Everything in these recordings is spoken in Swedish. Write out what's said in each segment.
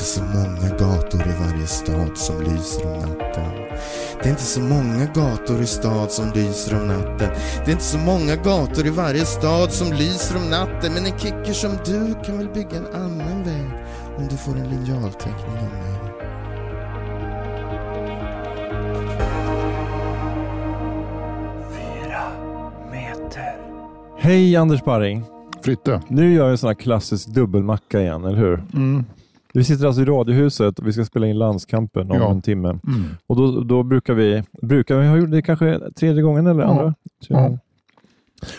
inte så många gator i varje stad som lyser om natten. Det är inte så många gator i stad som lyser om natten. Det är inte så många gator i varje stad som lyser om natten. Men en kicker som du kan väl bygga en annan väg om du får en linjalteckning av mig. Hej Anders Barring. Fritte. Nu gör jag en sån här klassisk dubbelmacka igen, eller hur? Mm. Vi sitter alltså i Radiohuset och vi ska spela in landskampen om Ja. en timme. Mm. Och då, då brukar vi, brukar vi ha gjort det kanske tredje gången eller andra? Ja.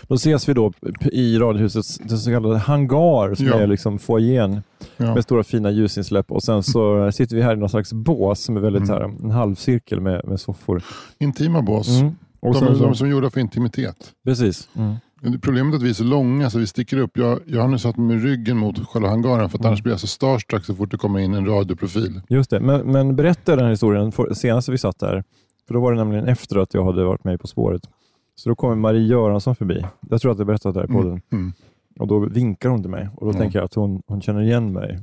Då ses vi då i Radiohusets den så kallade hangar som Ja. är liksom foajén Ja. med stora fina ljusinsläpp och sen så sitter vi här i någon slags bås som är väldigt Mm. här, en halvcirkel med, med soffor. Intima bås. Mm. Och De, sen så, de som är gjorda för intimitet. precis. Mm. Problemet är att vi är så långa så vi sticker upp. Jag, jag har nu satt mig med ryggen mot själva hangaren för att Mm. annars blir jag så starstruck så fort det kommer in en radioprofil. Just det, men, men berätta den här historien för, senast vi satt där. För då var det nämligen efter att jag hade varit med På spåret. Så då kommer Marie Göransson förbi. Jag tror att jag berättat det här i podden. Mm. Och då vinkar hon till mig och då tänker jag att hon, hon känner igen mig.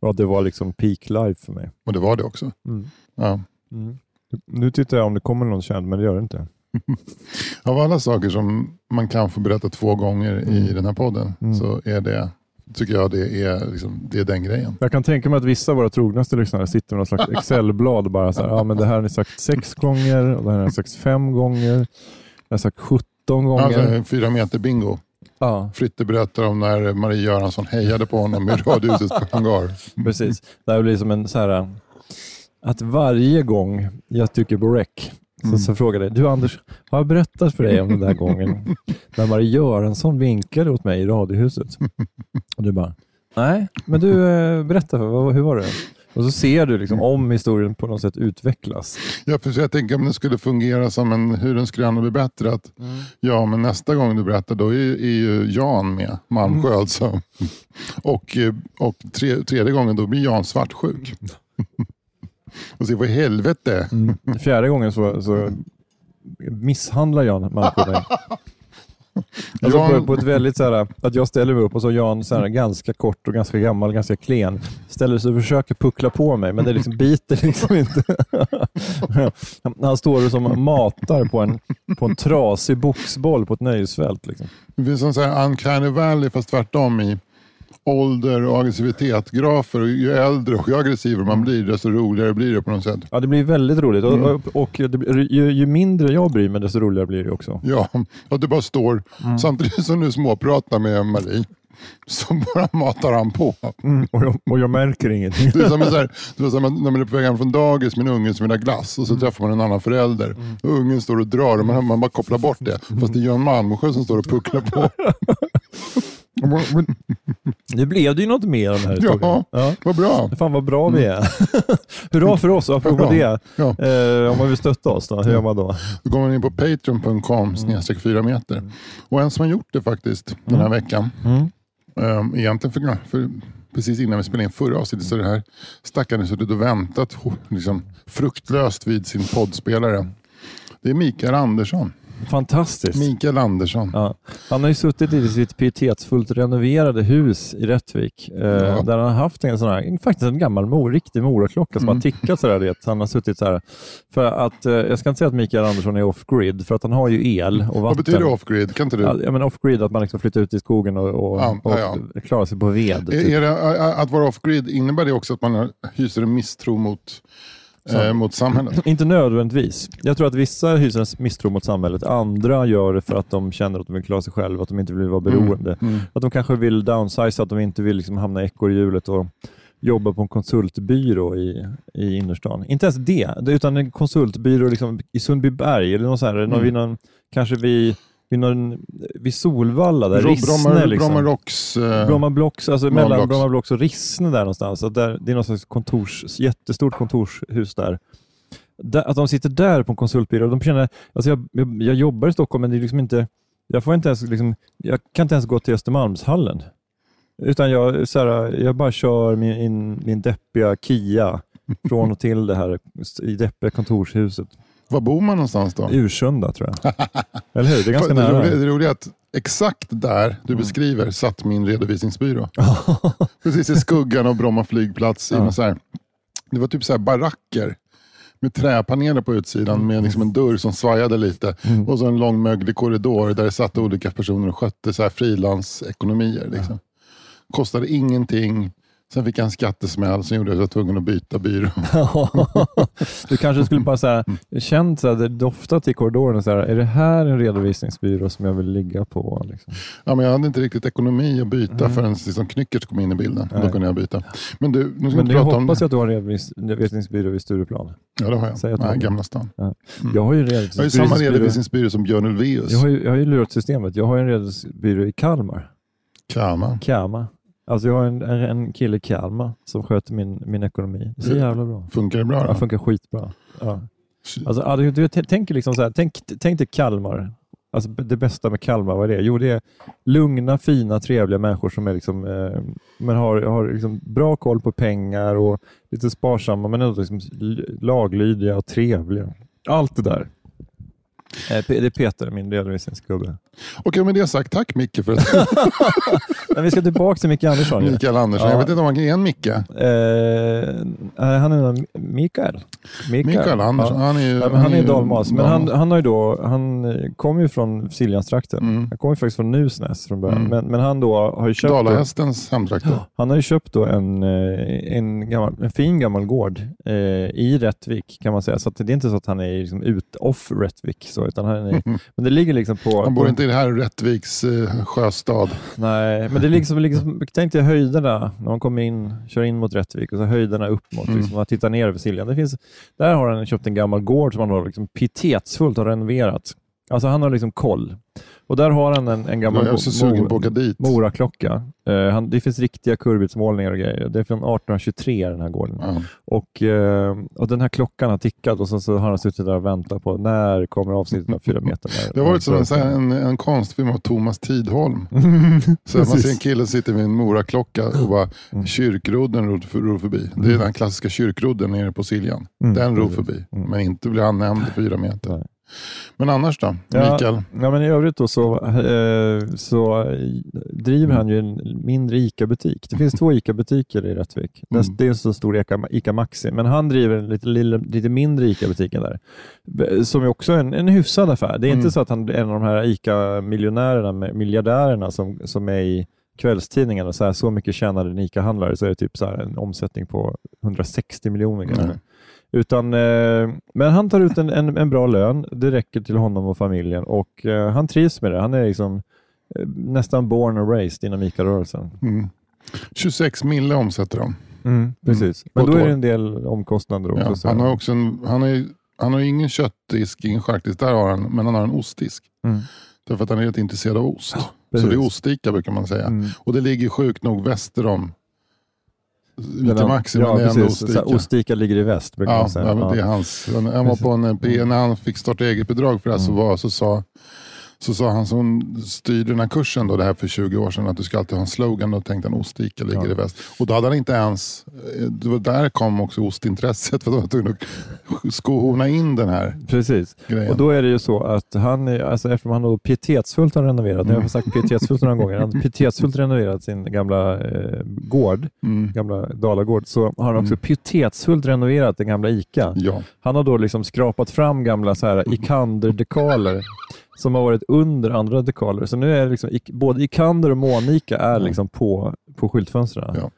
Och att det var liksom peak life för mig. Och det var det också. Mm. Ja. Mm. Nu tittar jag om det kommer någon känd, men det gör det inte. Av alla saker som man kan få berätta två gånger i Mm. den här podden Mm. så är det, tycker jag det är, liksom, det är den grejen. Jag kan tänka mig att vissa av våra trognaste lyssnare sitter med något slags Excel-blad bara så här, ja men det här har ni sagt sex gånger och det här har ni sagt fem gånger. Jag har sagt 17 gånger. Alltså, fyra meter bingo. ja, Fritte berättar om när Marie Göransson hejade på honom i Radiohusets hangar. precis. Det här blir som en så här, att varje gång jag trycker på rec Mm. så frågar jag dig, du Anders, har jag berättat för dig om den där gången när Marie Göransson vinkade åt mig i Radiohuset? Och du bara, nej, men du eh, berätta, för, hur var det? Och så ser du liksom om historien på något sätt utvecklas. Ja, för jag tänker om det skulle fungera som en hur den skulle bli bättre. Att, Ja, men nästa gång du berättar då är, är ju Jan med, Malmsjö Mm. alltså. Och, eh, och tre, tredje gången då blir Jan svartsjuk. Och se vad i helvete. Mm. Fjärde gången så, så misshandlar Jan människor mig. Alltså Jan- på, på ett väldigt så här, att jag ställer mig upp och så Jan så här, ganska kort och ganska gammal, ganska klen, ställer sig och försöker puckla på mig, men det liksom biter liksom inte. Han står och som matar på en, på en trasig boxboll på ett nöjesfält. Liksom. Det finns en sån här uncanny valley fast tvärtom i ålder och aggressivitet-grafer. Och Ju äldre och ju aggressivare man blir desto roligare blir det på något sätt. Ja, det blir väldigt roligt och, och, och det, ju, ju mindre jag bryr mig, desto roligare blir det också. Ja, att du bara står samtidigt som du småpratar med Marie. Så bara matar han på. Mm, och, jag, och jag märker ingenting. Det är som, så här, det är som när man är på väg hem från dagis med en unge som vill ha glass och så träffar man en annan förälder. Och ungen står och drar och man, man bara kopplar bort det. Fast det är Jan Malmsjö som står och pucklar på. Nu blev det ju något mer av den här historien. Ja, vad bra. Fan vad bra vi är. Hurra för oss, apropå det. Ja. Eh, om man vill stötta oss, då, hur gör man då? Då går man in på patreon.com snedstreck 4 meter. Och en som har gjort det faktiskt den här veckan. Mm. Um, egentligen för, för, precis innan vi spelade in förra avsnittet så det här stackaren suttit och väntat liksom, fruktlöst vid sin poddspelare. Det är Mikael Andersson. Fantastiskt. Mikael Andersson. Ja. Han har ju suttit i sitt pietetsfullt renoverade hus i Rättvik eh, Ja. där han har haft en sån här, faktiskt en gammal mor, riktig moraklocka som Mm. har tickat sådär. Det. Han har suttit så här. För att, eh, jag ska inte säga att Mikael Andersson är off-grid, för att han har ju el och vatten. Vad betyder off-grid? Kan inte du? Ja, men off-grid, att man liksom flyttar ut i skogen och, och, Ja, och ja, klarar sig på ved. Typ. är det, att vara off-grid, innebär det också att man hyser en misstro mot, eh, mot samhället? Inte nödvändigtvis. Jag tror att vissa hyser en misstro mot samhället. Andra gör det för att de känner att de vill klara sig själva, att de inte vill vara beroende. Mm. Att de kanske vill downsize, att de inte vill liksom hamna i ekorrhjulet och jobba på en konsultbyrå i, i innerstan. Inte ens det, utan en konsultbyrå liksom i Sundbyberg eller någon sån här, Mm. någon, kanske vid vid, någon, vid Solvalla, där Rissne. Bromma, liksom. Bromma Rocks... eh, Bromma Blocks, alltså Bromma mellan Blocks. Bromma Blocks och Rissne där någonstans. Så där, det är något slags kontors, jättestort kontorshus där. där. Att de sitter där på en konsultbyrå. De känner, alltså jag, jag, jag jobbar i Stockholm men det är liksom inte, jag, får inte ens, liksom, jag kan inte ens gå till Östermalmshallen. Utan jag, så här, jag bara kör min, in, min deppiga Kia från och till det här i deppiga kontorshuset. Var bor man någonstans då? Ursunda tror jag. Eller hur? Det är ganska nära. det roliga är att exakt där Mm. du beskriver satt min redovisningsbyrå. Precis i skuggan av Bromma flygplats. Ja. så här, det var typ så här baracker med träpaneler på utsidan med liksom en dörr som svajade lite. Mm. Och så en lång möglig korridor där det satt olika personer och skötte frilansekonomier. Liksom. Kostade ingenting. Sen fick jag en skattesmäll som gjorde att jag var tvungen att byta byrå. du kanske skulle bara säga, känt så här, det doftat i korridoren, så här, är det här en redovisningsbyrå som jag vill ligga på? Liksom? Ja, men jag hade inte riktigt ekonomi att byta Mm. förrän liksom Knyckert kom in i bilden. Då Nej. kunde jag byta. Men du, nu ska Men jag prata om... hoppas jag att du har en redovis- redovisningsbyrå vid Stureplan. Ja, det har jag. Säg att Nej, Gamla stan. Jag har ju en Jag har ju samma redovisningsbyrå. redovisningsbyrå som Björn Ulvaeus. Jag har ju, jag har ju lurat systemet. Jag har en redovisningsbyrå i Kalmar. Kama. Kalmar. Alltså jag har en, en kille i Kalmar som sköter min, min ekonomi. Så jävla bra. Funkar det bra Det då? funkar skitbra. Ja. Alltså, ja, du, du, tänker liksom så här, tänk, tänk dig Kalmar. Alltså, det bästa med Kalmar, vad är det? Jo, det är lugna, fina, trevliga människor som är liksom, eh, men har, har liksom bra koll på pengar och lite sparsamma, men ändå liksom laglydiga och trevliga. Allt det där. Eh, Det är Peter, min redovisningsgubbe. Okej, med det sagt, tack Micke för att Men vi ska tillbaka till Micke Andersson. Mikael Andersson. Ja. Jag vet inte om han är en Micke. Eh, nej, han är nog Mikael. Mikael Andersson. Ja. Han är ju Ja, han är dalmas, men han, han, har ju då, han eh, kommer ju från Siljanstrakten. Mm. Han kommer ju faktiskt från Nusnäs från början, Mm. men, men han då har ju köpt, Dalahästens hemtrakter. han har ju köpt då en, eh, en, gammal, en fin gammal gård eh, i Rättvik kan man säga. Så att det är inte så att han är liksom ut off Rättvik, så, utan han är, men det ligger liksom på... Han bor inte i det här Rättviks eh, sjöstad. Nej, men det är liksom, liksom tänk dig höjderna när man kommer in, kör in mot Rättvik och så höjderna upp mot, Mm. liksom, man tittar ner över Siljan. Det finns, där har han köpt en gammal gård som han har liksom pietetsfullt har renoverat. Alltså han har liksom koll. Och där har han en, en gammal Jag är så mo- sugen på att åka dit. Moraklocka. Han, det finns riktiga kurvitsmålningar och grejer. Det är från 1823 den här gården. Ja. Och, eh, och den här klockan har tickat och så, så har han suttit där och väntat på när kommer avsnittet av fyra meter. När- Det har varit som en, en, en konstfilm av Thomas Tidholm. Så man ser en kille sitta med en moraklocka och bara Mm. kyrkrodden ror, ror förbi. Det är den klassiska kyrkrodden nere på Siljan. Mm, Den ror förbi. Mm. Men inte blir han nämnd fyra meter. Nej. Men annars då? Ja. Mikael? Ja, men I övrigt då så, eh, så driver han ju en mindre ICA-butik. Det finns två ICA-butiker i Rättvik. Mm. Det är en så stor ICA, ICA Maxi, men han driver en lite, lite, lite mindre ICA-butiken där. Som är också en, en hyfsad affär. Det är Mm. inte så att han är en av de här ICA-miljonärerna, miljardärerna som, som är i kvällstidningarna. Så, här, så mycket tjänade en ICA-handlare så är det typ så här en omsättning på 160 miljoner. kanske. Utan, eh, men han tar ut en, en, en bra lön. Det räcker till honom och familjen och eh, han trivs med det. Han är liksom eh, nästan born and raised inom ICA-rörelsen. Mm. 26 mille omsätter de. Precis. På Men då är det en del omkostnader också. Ja, så- han har också en, han har, ju- han har ingen köttdisk, ingen charkdisk, där har han, men han har en ostdisk. Mm. Därför att han är helt intresserad av ost. så precis. det är ostika brukar man säga. Mm. Och det ligger sjukt nog väster om Den- Maxi, ja, men det är ändå här, ostika. Ostika ligger i väst brukar Ja, man säga. ja, men det är hans. Han, han var på en, när han fick starta eget-bidrag för så, Mm. var, så, sa, så sa han som styrde den här kursen, då, det här för 20 år sedan, att du ska alltid ha en slogan. Då tänkte han ostika ligger Ja. i väst. Och då hade han inte ens, eh, det var där kom också ostintresset. För då var att skohorna in den här Precis. grejen. Och då är det ju så att han, alltså eftersom han då pietetsfullt har renoverat, jag har sagt pietetsfullt några gånger, han har pietetsfullt renoverat sin gamla eh, gård, mm. gamla Dalagård, så har han också pietetsfullt renoverat den gamla ICA. Ja, Han har då liksom skrapat fram gamla så här Ikander-dekaler som har varit under andra dekaler. Så nu är liksom, Ik- både Ikander och Monica är liksom på, på skyltfönstren. Ja.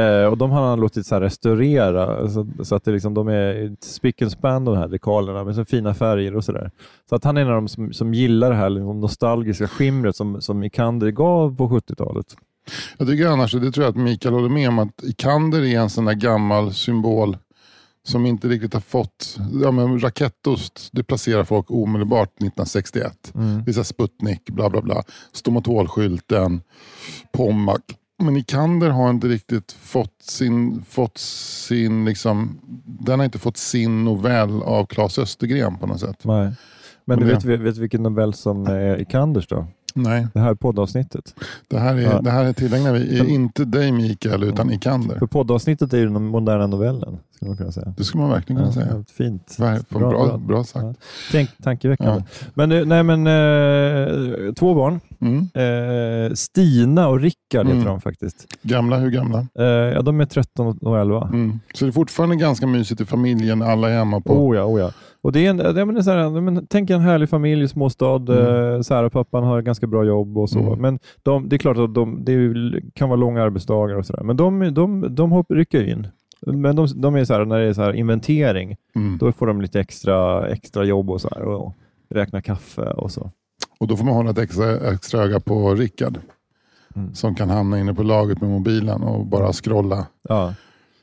Eh, och de har han låtit så restaurera så, så att det liksom, de är spick and span de här dekalerna med så fina färger och sådär. Så att han är en av de som, som gillar det här liksom, nostalgiska skimret som, som Ikander gav på 70-talet. jag tycker annars, det tror jag att Mikael håller med om, att Ikander är en sån där gammal symbol som inte riktigt har fått, ja men rakettost, det placerar folk omedelbart 1961. Mm. Det är så Sputnik, bla bla bla. Stomatolskylten, Pommac. Men Ikander har inte riktigt fått sin, fått sin liksom, den har inte fått sin novell av Claes Östergren på något sätt. Nej. Men du vet, vet du vilken novell som är Ikanders då? Nej, Det här poddavsnittet. det här är, Ja. det här är tillägnar vi, är inte dig Mikael, utan Ikander. För poddavsnittet är ju den moderna novellen, skulle man kunna säga. Det skulle man verkligen kunna Ja, säga. Fint. Bra, bra, bra sagt. Ja. Tänk, tankeväckande. Men, nu- nej, men eh, två barn. Mm. Eh, Stina och Rickard heter Mm. de faktiskt. Gamla, hur gamla? Eh, ja, de är 13 och 11. Mm. Så det är fortfarande ganska mysigt i familjen, alla är hemma på... Oh ja, oh ja. Och det är en, det är en så här, men, tänk en härlig familj, småstad. Mm. Eh, så här, pappan har ganska bra jobb och så. Mm. Men de, det är klart att de, det kan vara långa arbetsdagar och sådär. Men de, de, de hopp, rycker in. Men de, de är så här, när det är så här inventering, Mm. då får de lite extra, extra jobb och så här. Och räkna kaffe och så. Och då får man hålla ett extra, extra öga på Rickard. Mm. Som kan hamna inne på laget med mobilen och bara scrolla. Ja.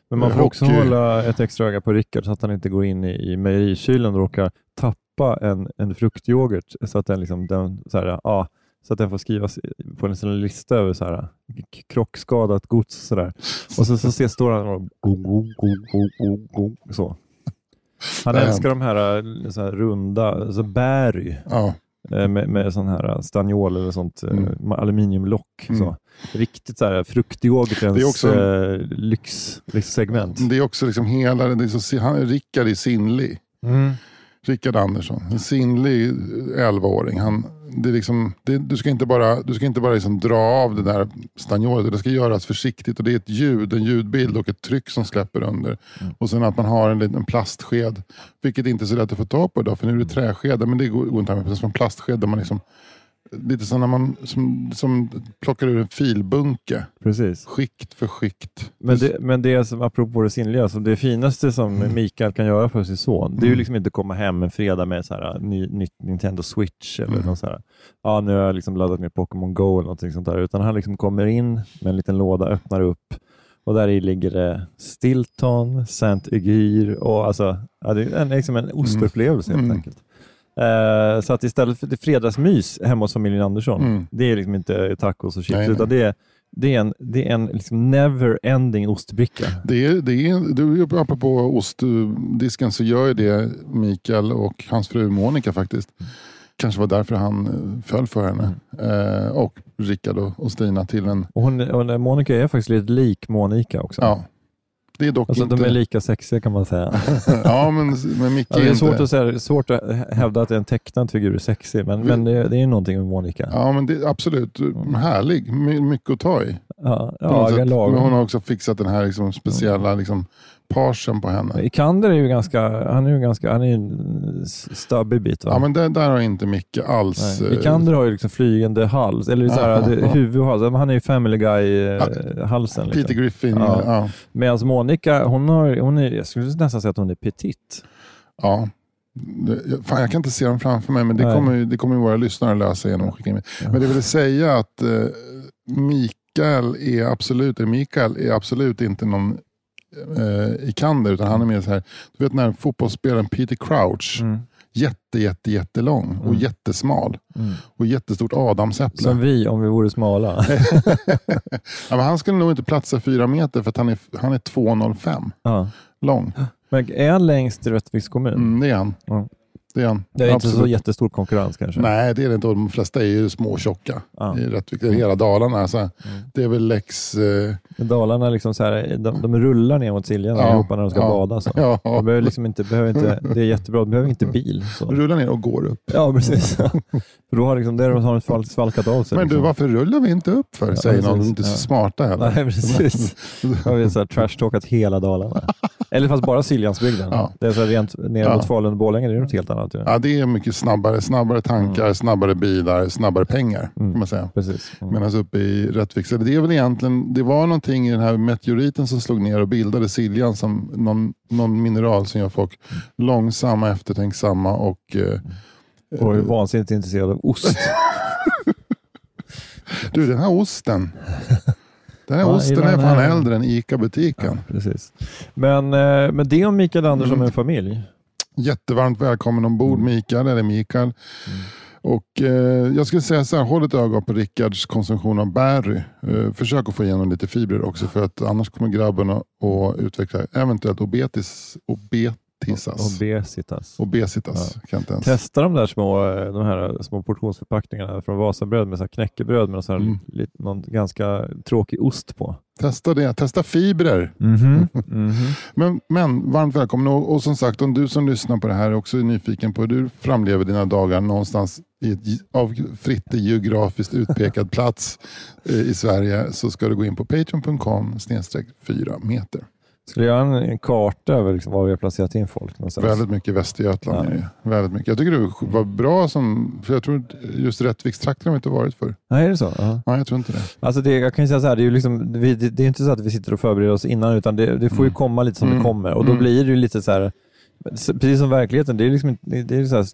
Men man får också hockey. hålla ett extra öga på Rickard så att han inte går in i, i mejerikylen och råkar tappa en, en fruktyoghurt så att den, liksom, den, så här, ja, så att den får skrivas på en sån lista över så här, krockskadat gods. Så där. Och så, så ser, står han och go, go, go, go, så. Han har älskar de här, eh, så här runda, alltså Berry Ja, eh, med, med sån här staniol eller sånt eh, Mm. aluminiumlock. Mm. Så. Riktigt så här fruktyoghurtens också- eh, lyx, lyxsegment. det är också liksom hela... Det är så, han, Rickard är sinnlig. Mm. Rickard Andersson, en sinnlig 11-åring. Han, det är liksom, det, du ska inte bara, du ska inte bara liksom dra av det där staniolet. Det ska göras försiktigt och det är ett ljud, en ljudbild och ett tryck som släpper under. Och sen att man har en liten plastsked, vilket inte är så lätt att få tag på idag för nu är det träskedar men det går, går inte att använda. En plastsked där man liksom, lite som när man som, som plockar ur en filbunke, Precis. skikt för skikt. Men det, men det är som, apropå det sinnliga, så det finaste som Mm. Mikael kan göra för sin son, det är ju liksom inte komma hem en fredag med så här, ny, nytt Nintendo Switch eller Mm. något så här, ja nu har jag liksom laddat ner Pokémon Go eller någonting sånt där, utan han liksom kommer in med en liten låda, öppnar upp och där i ligger det Stilton, Saint Egyr och alltså, ja, det är en, liksom en ostupplevelse helt Mm. enkelt. Eh, så att istället för det fredagsmys hemma hos familjen Andersson, Mm. det är liksom inte tacos och chips, Nej, nej. utan det är, det är en, det är en liksom never-ending ostbricka. Det är, det är, du, apropå ostdisken så gör ju det Mikael och hans fru Monica faktiskt. Kanske var därför han eh, föll för henne. Mm. Eh, och Rickard och, och Stina till en... Och hon, och Monica är faktiskt lite lik Monica också. Ja, det är dock Alltså inte... de är lika sexiga kan man säga. ja, men, men Micke Ja, det är inte... svårt att, säga, svårt att hävda att en tecknad figur är sexig, men, men det, det är någonting med Monica. Ja, men det, absolut. Härlig. My, mycket att ta i. Ja, ja. Men hon har också fixat den här liksom, speciella liksom, parsen på henne. Ikander är ju ganska, han är ju ganska, han är en stubbig bit va? Ja, men där, där har inte Micke alls... Nej. eh, Ikander har ju liksom flygande hals, eller så här, det, huvud och hals. Han är ju Family Guy-halsen. Peter Liksom. Griffin. Ja. Ja. Ja. Medan Monica, hon, har, hon är, jag skulle nästan säga att hon är petit. Ja. Fan, jag kan inte se dem framför mig, men det Nej. kommer, ju- det kommer ju våra lyssnare lösa genom att skicka in. Men det vill säga att eh, Mikael är absolut, Mikael är absolut inte någon eh, Ikander, utan han är mer så här, du vet när fotbollsspelaren Peter Crouch, Mm. Jätte, jätte, jättelång och Mm. jättesmal Mm. och jättestort adamsäpple. Som vi om vi vore smala. ja, men han skulle nog inte platsa fyra meter för att han är, han är 2,05 ja. lång. Men är han längst i Rättviks kommun? Mm, det är han. Ja. Det är han. Det är inte så jättestor konkurrens kanske? Nej, det är det inte. De flesta är ju små och tjocka. Ja. I Rättvik, hela Dalarna. Så Det är väl Lex... Eh, Dalarna, liksom så här, de, de rullar ner mot Siljan Ja. allihopa när de ska Ja. bada. Så. ja, De behöver liksom inte, behöver inte, det är jättebra, de behöver inte bil. Så. rullar ner och går upp. Ja, precis. För då har liksom, där har de sval- svalkat av sig. Men du, liksom. varför rullar vi inte upp för? Säger någon. De är inte så smarta heller. Nej, precis. Har vi här trash-talkat hela Dalarna. Eller fast bara Siljansbygden. Ja. Det är så här rent ner mot Falun och Borlänge, det är något helt annat. Ju. Ja, det är mycket snabbare. Snabbare tankar, snabbare bilar, snabbare pengar. Mm. Kan man säga. Precis. Mm. Medan uppe i Rättvik, så det är väl egentligen, det var någonting i den här meteoriten som slog ner och bildade Siljan som någon, någon mineral som gör folk långsamma, eftertänksamma och eh, Och är vansinnigt intresserad av ost. Du, den här osten. Den här Ja, osten är fan äldre än ICA-butiken. Ja, precis. Men, eh, men det om Mikael Andersson Mm. med familj. Jättevarmt välkommen ombord Mm. Mikael, eller Mikael. Och eh, Jag skulle säga så här, håll ett öga på Rickards konsumtion av berry. Eh, försök att få igenom lite fibrer också för att annars kommer grabben att, utveckla eventuellt obetis, obetisas. Obesitas. Obesitas. Kan jag inte ens. Testa de där små, eh, de här små portionsförpackningarna från Vasabröd med så här knäckebröd med så här Mm. lite, någon ganska tråkig ost på. Testa det. Testa fibrer. Mhm. Mhm. Men, men varmt välkommen. Och, och som sagt, om du som lyssnar på det här också är nyfiken på hur du framlever dina dagar någonstans i ett, av Fritte geografiskt utpekad plats eh, i Sverige så ska du gå in på patreon.com snedstreck 4 meter. Skulle göra en, en karta över liksom var vi har placerat in folk någonstans? Väldigt mycket Västergötland Ja. är det ju. Väldigt mycket. Jag tycker du var bra som, för jag tror just Rättvikstrakten har vi inte varit för. Nej, är det så? Ja. Nej, jag tror inte det. Alltså det, jag kan säga så här, det är ju liksom, vi, det, det är inte så att vi sitter och förbereder oss innan, utan det, det får ju Mm. komma lite som Mm. det kommer. Och då Mm. blir det ju lite så här, precis som verkligheten, det är liksom det- är så här,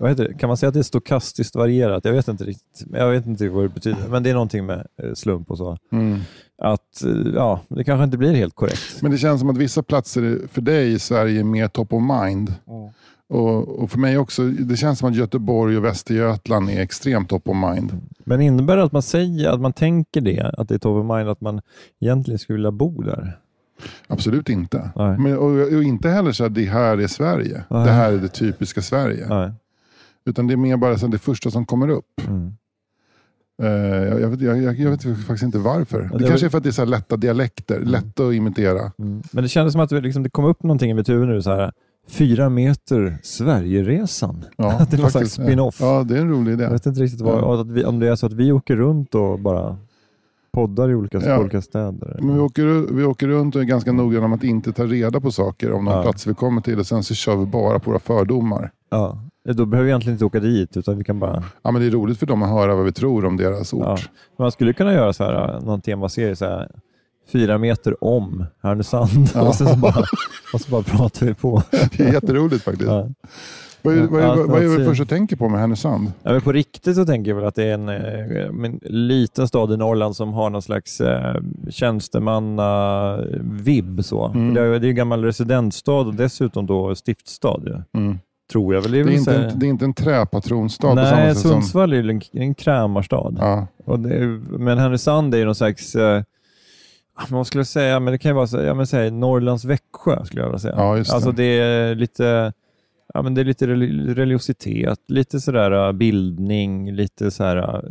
vad heter det? kan man säga att det är stokastiskt varierat? Jag vet inte riktigt, jag vet inte vad det betyder, men det är någonting med eh, slump och så. Mm. Att, eh, ja, det kanske inte blir helt korrekt. Men det känns som att vissa platser för dig i Sverige är mer top of mind. Och, och för mig också, det känns som att Göteborg och Västergötland är extremt top of mind. Men innebär det att man säger, att man tänker det, att det är top of mind, att man egentligen skulle vilja bo där? Absolut inte. Nej. Men, och, och inte heller så att det här är Sverige. Nej. Det här är det typiska Sverige. Nej. Utan det är mer bara så det första som kommer upp. Mm. Eh, jag, vet, jag, jag vet faktiskt inte varför. det det var- kanske är för att det är så lätta dialekter. Lätta att imitera. Mm. Men det kändes som att det, liksom, det kom upp någonting i mitt huvud nu, så här, fyra meter Sverigeresan. Ja, Att det slags faktiskt. spin-off. Ja, det är en rolig idé. Jag vet inte riktigt vad, Ja. vi, om det är så att vi åker runt och bara poddar i olika, Ja. olika städer. Men vi, åker, vi åker runt och är ganska noggranna med att inte ta reda på saker om de Ja. platser vi kommer till och sen så kör vi bara på våra fördomar. Ja. Då behöver vi egentligen inte åka dit, utan vi kan bara... Ja, men det är roligt för dem att höra vad vi tror om deras ort. Ja. Man skulle kunna göra så här, någon temaserie, så här, fyra meter om Härnösand Ja. och, sen så bara, och så bara pratar vi på. Det är jätteroligt faktiskt. Ja. Vad, är, vad, är, Allt vad är det man första du tänker på med Härnösand? Ja, men på riktigt så tänker jag väl att det är en, eh, en liten stad i Norrland som har någon slags eh, tjänstemanna-vibb. Så. Mm. Det, är, är en gammal residensstad och dessutom då stiftsstad. ju. Mm. Tror jag väl. Det är Det, är inte en, det är inte en träpatronstad på samma Nej, sätt som... Sundsvall är ju en, en krämarstad. Ja, Och det, är- men Härnösand är ju någon slags, eh, vad skulle jag säga, men det kan ju vara så, ja, men säg, Norrlands Växjö skulle jag vilja säga. Ja, just det. Alltså det är lite, ja, men det är lite religiositet, lite sådär äh, bildning, lite så här,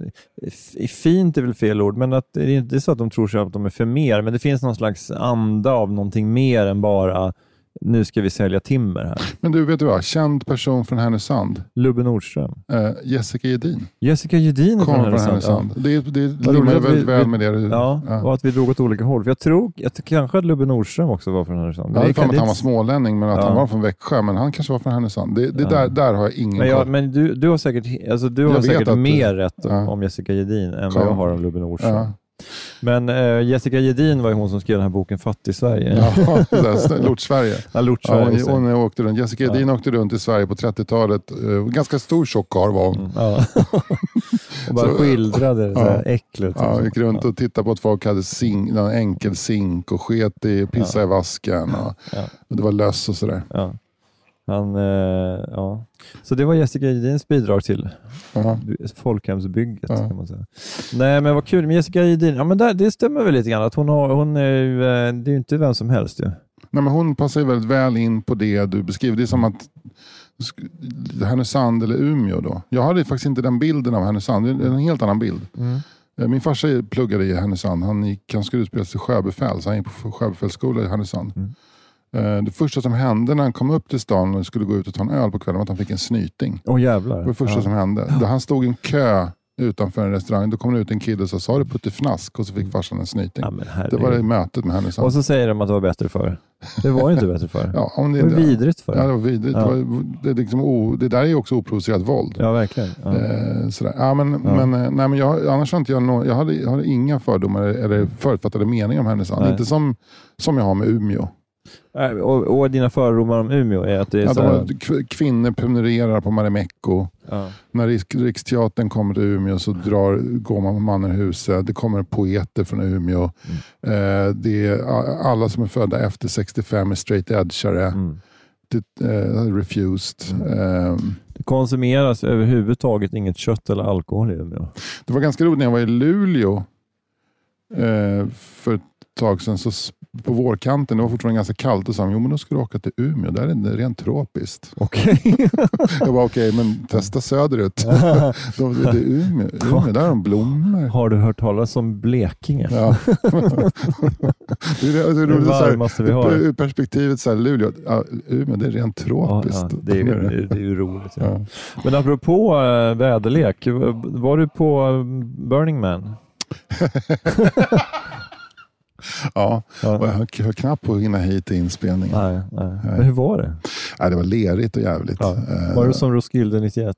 äh, fint är väl fel ord, men att det är inte så att de tror sig att de är för mer, men det finns någon slags anda av någonting mer än bara nu ska vi sälja timmer här. men du, vet du vad? Känd person från Härnösand. Lubbe Nordström. Eh, Jessica Gedin. Jessica Gedin från från Härnösand. Härnösand. Det, det att väldigt vi- väl med det. du- Ja, ja. och att vi drog åt olika håll. För jag tror, jag kanske att Lubbe Nordström också var från Härnösand. Jag hade för mig att han var smålänning, men att Ja. han var från Växjö. Men han kanske var från Härnösand. Det, det Ja. där, där har jag ingen Men, jag, koll. men du, du har säkert, alltså du har säkert mer rätt om, ja. Jessica Gedin än vad jag har om Lubbe Nordström. Ja. Men eh, Jessica Gedin var ju hon som skrev den här boken Fattig-Sverige. Ja, det där, Lort-Sverige. Ja, Lort Ja, Sverige. hon, hon åkte runt. Jessica Ja. Edin åkte runt i Sverige på 30-talet. Eh, ganska stor tjock karl var hon. Mm, ja. och bara Så- skildrade det Ja. äcklet. Ja, så. gick runt och tittade på att folk hade zink, enkel zink och sket i pissa Ja. i vasken. Och, Ja. och det var löss och sådär. Ja. Han, eh, ja. Så det var Jessica Gedins bidrag till Ja. folkhemsbygget kan man säga. Nej men vad kul med Jessica Gedin. Ja, men där, det stämmer väl lite grann. Att hon har, hon är, ju, eh, det är ju inte vem som helst ju. Nej, men hon passar ju väldigt väl in på det du beskriver. Det är som att Härnösand eller Umeå då. Jag hade faktiskt inte den bilden av Härnösand. Det är en helt annan bild. Eh, Min farsa pluggade i Härnösand. Han, gick, han skulle utbilda sig till sjöbefäl, så han gick på sjöbefälsskola i Härnösand. Mm. Eh, Det första som hände när han kom upp till stan och skulle gå ut och ta en öl på kvällen var att han fick en snyting. Åh jävlar. Det var det första ja. som hände. Han stod i en kö utanför en restaurang. Då kom det ut en kille och sa, sa du puttifnask? Och så fick farsan en snyting. Ja, det var det mötet med Härnösand. Och så säger de att det var bättre förr. Det var ju inte bättre förr. Ja, om det, Det var vidrigt förr. Ja, det var vidrigt. Ja. Det, var, det, är liksom o, det där är också oprovocerat våld. Ja, verkligen. Ja. Eh, sådär. Ja, men, Ja. Men, eh, nej, men jag, annars har inte jag, jag, hade, jag hade inga fördomar eller förutfattade meningar om Härnösand. Inte som, som jag har med Umeå. Och, och dina fördomar om Umeå är att det är Ja, så här, kvinnor prenumererar på Marimekko. Ja. När Riks, Riksteatern kommer till Umeå så drar, går man på Mannerhuset. Det kommer poeter från Umeå. Eh, det är, alla som är födda efter 65 är straight edgeare. Mm. Det, eh, refused. Eh, Det konsumeras överhuvudtaget inget kött eller alkohol i Umeå. det var ganska roligt när jag var i Luleå eh, för ett tag sedan. Så på vårkanten, det var fortfarande ganska kallt, och sa jo men då ska du åka till Umeå. Där är det rent tropiskt. Okej. Jag var okej, men testa söderut. Då, det är Umeå, Umeå, där har de blommor. Har du hört talas om Blekinge? Ja. det är, det är Det roligt, här, varmaste vi har. ur perspektivet så här, Luleå, ja, Umeå det är rent Ja, tropiskt. ja, det, är, Det det är ju roligt. Ja. Ja. Men apropå äh, väderlek, var du på eh, Burning Man? Ja, och jag höll knappt på att hinna hit till inspelningen. Nej, nej. Men hur var det? Nej, det var lerigt och jävligt. Ja. Eh, Var det som Roskilde 91?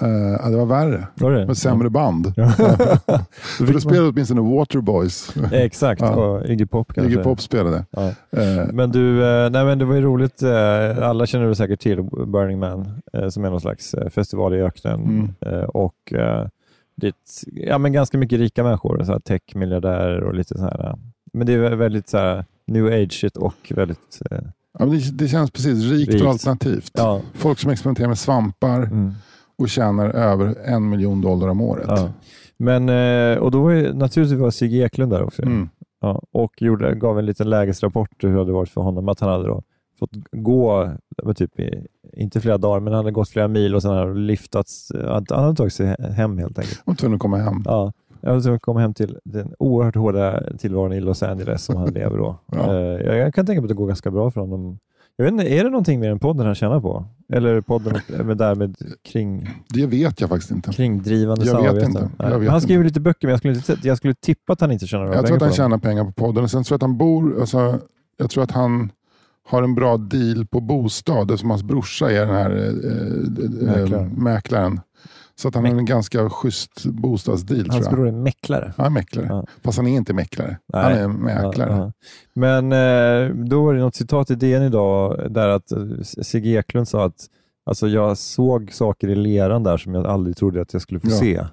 eh, ja, det var värre. Var det? Var sämre band. Ja. För då spelade åtminstone Waterboys. Exakt, Ja. och Iggy Pop kanske. Iggy Pop spelade. Ja. Eh, Men du, eh, nej men det var ju roligt. eh, Alla känner väl säkert till Burning Man eh, som är någon slags eh, festival i öknen. Mm. Eh, Och eh, dit, ja, men ganska mycket rika människor, så här tech-miljardärer och lite så här. Eh, Men det är väldigt så här, new age och väldigt... eh, ja, det, det känns precis rikt, Rikt. och alternativt. Ja. Folk som experimenterar med svampar Mm. och tjänar över en miljon dollar om året. Ja. Men, eh, och då var ju, naturligtvis var Sigge Eklund där också. Mm. Ja, och gjorde, gav en liten lägesrapport hur det hade varit för honom. Att han hade då fått gå, typ inte flera dagar, men han hade gått flera mil och sen hade liftats. Han han hade tagit sig hem helt enkelt. Och tvungen att komma hem. Ja, jag tvungen att komma hem till den oerhört hårda tillvaron i Los Angeles som han lever då. Ja. Eh, jag, jag kan tänka mig att det går ganska bra för honom. Jag vet inte, är det någonting mer än podden han tjänar på? Eller podden med därmed kring, Det vet jag faktiskt inte. kringdrivande Jag samarbeten? inte. Jag vet han inte. skriver lite böcker, men jag skulle, inte, jag skulle tippa att han inte tjänar några Jag tror pengar att han på dem. tjänar pengar på podden. Och sen tror jag att han bor, alltså, jag tror att han har en bra deal på bostad. Det är som hans brorsa är den här eh, eh, Mäklaren. eh, mäklaren. Så att han har en ganska schysst bostadsdeal Hans bror är mäklare. Är mäklare. Ja. Fast han är inte mäklare. Nej. Han är mäklare. Ja, ja. Men eh, då var det något citat i DN idag där att eh, Sigge Eklund sa att alltså, jag såg saker i leran där som jag aldrig trodde att jag skulle få Ja. se.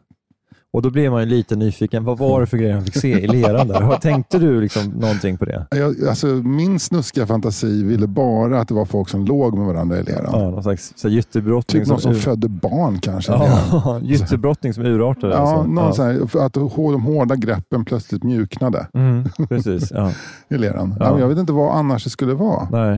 Och då blev man ju lite nyfiken. Vad var det för grejer han fick se i leran där? Tänkte du liksom någonting på det? Jag, alltså, min snuskiga fantasi ville bara att det var folk som låg med varandra i leran. Ja, någon slags så gyttebrottning Typ någon som ur- födde barn kanske. Ja, gyttebrottning som urartade. Ja, alltså. någon ja. sån här, att de hårda greppen plötsligt mjuknade Mm, precis, ja. i leran. Ja. Ja. men jag vet inte vad annars det skulle vara. Nej.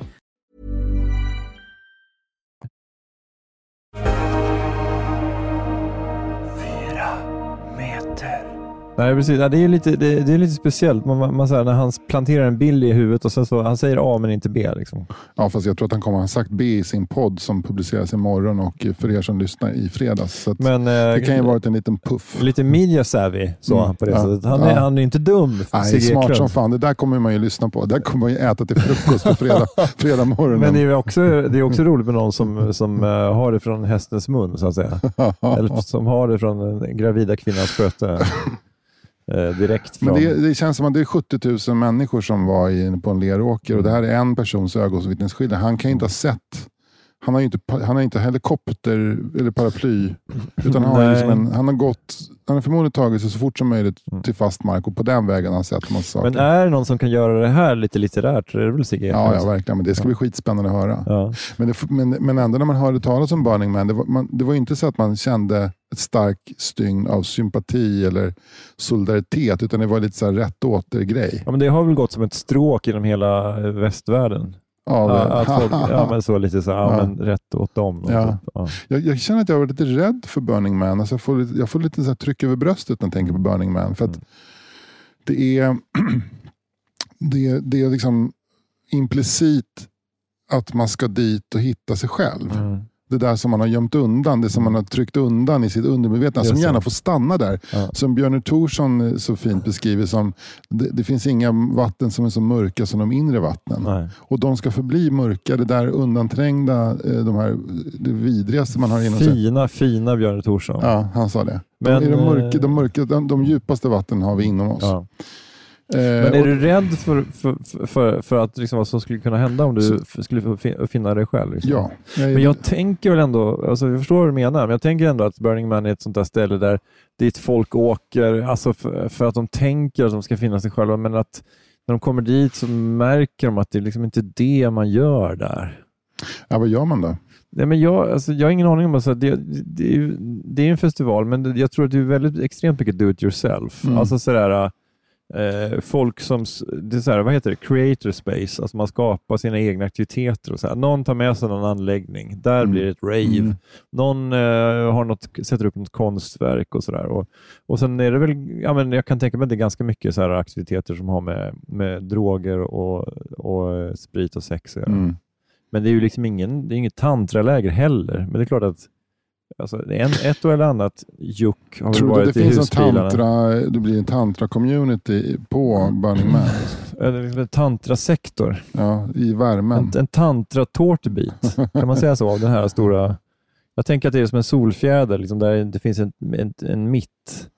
Nej, precis. Ja, det, är lite, det, det är lite speciellt. Man, man, här, när han planterar en bild i huvudet och sen så, han säger A men inte B. Liksom. Ja, fast jag tror att han kommer ha sagt B i sin podd som publiceras imorgon och för er som lyssnar i fredags. Men, eh, det kan ju ha varit en liten puff. Lite media savvy, sa Mm, han på det ja, sättet. Han är, ja. han är inte dum, Nej, smart Eklund. som fan. Det där kommer man ju lyssna på. Det där kommer man ju äta till frukost på fredag, fredag morgonen. Men det är, också, det är också roligt med någon som, som eh, har det från hästens mun, så att säga. Eller som har det från den gravida kvinnans sköte. Eh, direkt från... Men det, det känns som att det är 70 000 människor som var i, på en leråker och det här är en persons ögonvittnesskildring. Han kan ju inte ha sett han har ju inte, han har inte helikopter eller paraply. Utan han har, liksom en, han har gått, han har förmodligen tagit sig så fort som möjligt Mm. till fast mark och på den vägen har han sett massa saker. Men är det någon som kan göra det här lite litterärt så är det väl Sigge ja, ja, verkligen. Men det ska bli skitspännande att höra. Ja. Men, det, men, men ändå när man hörde talas om Burning Man, det var, man, det var inte så att man kände ett starkt stygn av sympati eller solidaritet, utan det var lite så här rätt åter-grej. Ja, men det har väl gått som ett stråk genom hela eh, västvärlden. Ja, det- att folk, ja, men så lite så, ja, Ja. men rätt åt dem. Ja. Typ. Ja. jag, jag känner att jag varit lite rädd för Burning Man. Alltså jag, får lite, jag får lite så här tryck över bröstet när jag tänker på Burning Man. För Mm. det är, det, är- det är liksom implicit att man ska dit och hitta sig själv. Mm. Det där som man har gömt undan, det som man har tryckt undan i sitt undermedvetna, som gärna får stanna där. Ja. Som Björn Thorsson eh, så fint beskriver som, det, det finns inga vatten som är så mörka som de inre vattnen. Nej. Och de ska förbli mörka, det där undanträngda, eh, de här, det vidrigaste man har inom sig. Fina, fina Björn Thorsson. Ja, han sa det. De, Men, är de, mörka, eh, de, mörka, de, de djupaste vatten har vi inom oss. Ja. Eh, Men är du rädd för, för, för- för, att liksom vad som skulle kunna hända om du skulle finna dig själv? Liksom? Ja. Jag Men jag tänker väl ändå, alltså jag förstår vad du menar, men jag tänker ändå att Burning Man är ett sånt där ställe där dit folk åker alltså för, för att de tänker att de ska finna sig själva, men att när de kommer dit så märker de att det är liksom inte det man gör där. ja, vad gör man då? Nej, men jag, alltså, jag har ingen aning om alltså, det, det, är, det är en festival, men det, jag tror att det är väldigt extremt mycket do it yourself. Mm. Alltså sådär, eh, folk som, det är sådär, vad heter det, creator space, alltså man skapar sina egna aktiviteter. Och så här. Någon tar med sig någon anläggning, där Mm. blir det ett rave. Mm. Någon eh, har något, sätter upp något konstverk och sådär. Och, och sen är det väl, ja, men jag kan tänka mig att det är ganska mycket så här aktiviteter som har med, med droger och, och sprit och sex att göra. Mm. Men det är ju liksom ingen, det är inget tantraläger heller. Men det är klart att alltså, en, ett eller annat juck har väl Tror du varit det i finns en husbilarna. tantra, det blir en tantra-community på Burning Man? Eller liksom en tantrasektor. Ja, I värmen. En, en tantra-tårtbit. Kan man säga så? Av den här stora... Jag tänker att det är som en solfjäder, liksom, där det finns en, en, en mitt.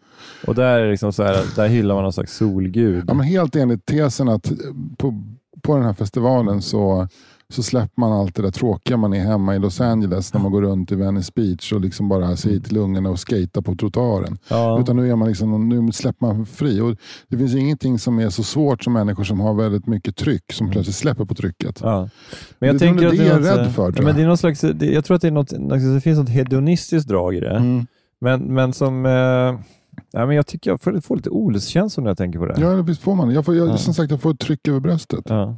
Och där, är liksom så här, där hyllar man någon slags solgud. Ja, men helt enligt tesen att på, på den här festivalen så, så släpper man allt det där tråkiga man är hemma i Los Angeles när man går runt i Venice Beach och liksom bara säger till ungarna och skata på trottoaren. ja. Utan nu, är man liksom, nu släpper man fri. Och det finns ingenting som är så svårt som människor som har väldigt mycket tryck som plötsligt släpper på trycket. Ja. Men jag Det tänker nog att det är jag rädd för, tror ja, men jag. det är någon slags, det, jag tror att det, är något, det finns något hedonistiskt drag i det. Mm. Men, men som... Eh, ja, men jag tycker jag får, får lite olustkänslor när jag tänker på det. Ja, det visst får man. Jag får, jag, Ja. Som sagt, jag får ett tryck över bröstet. Ja.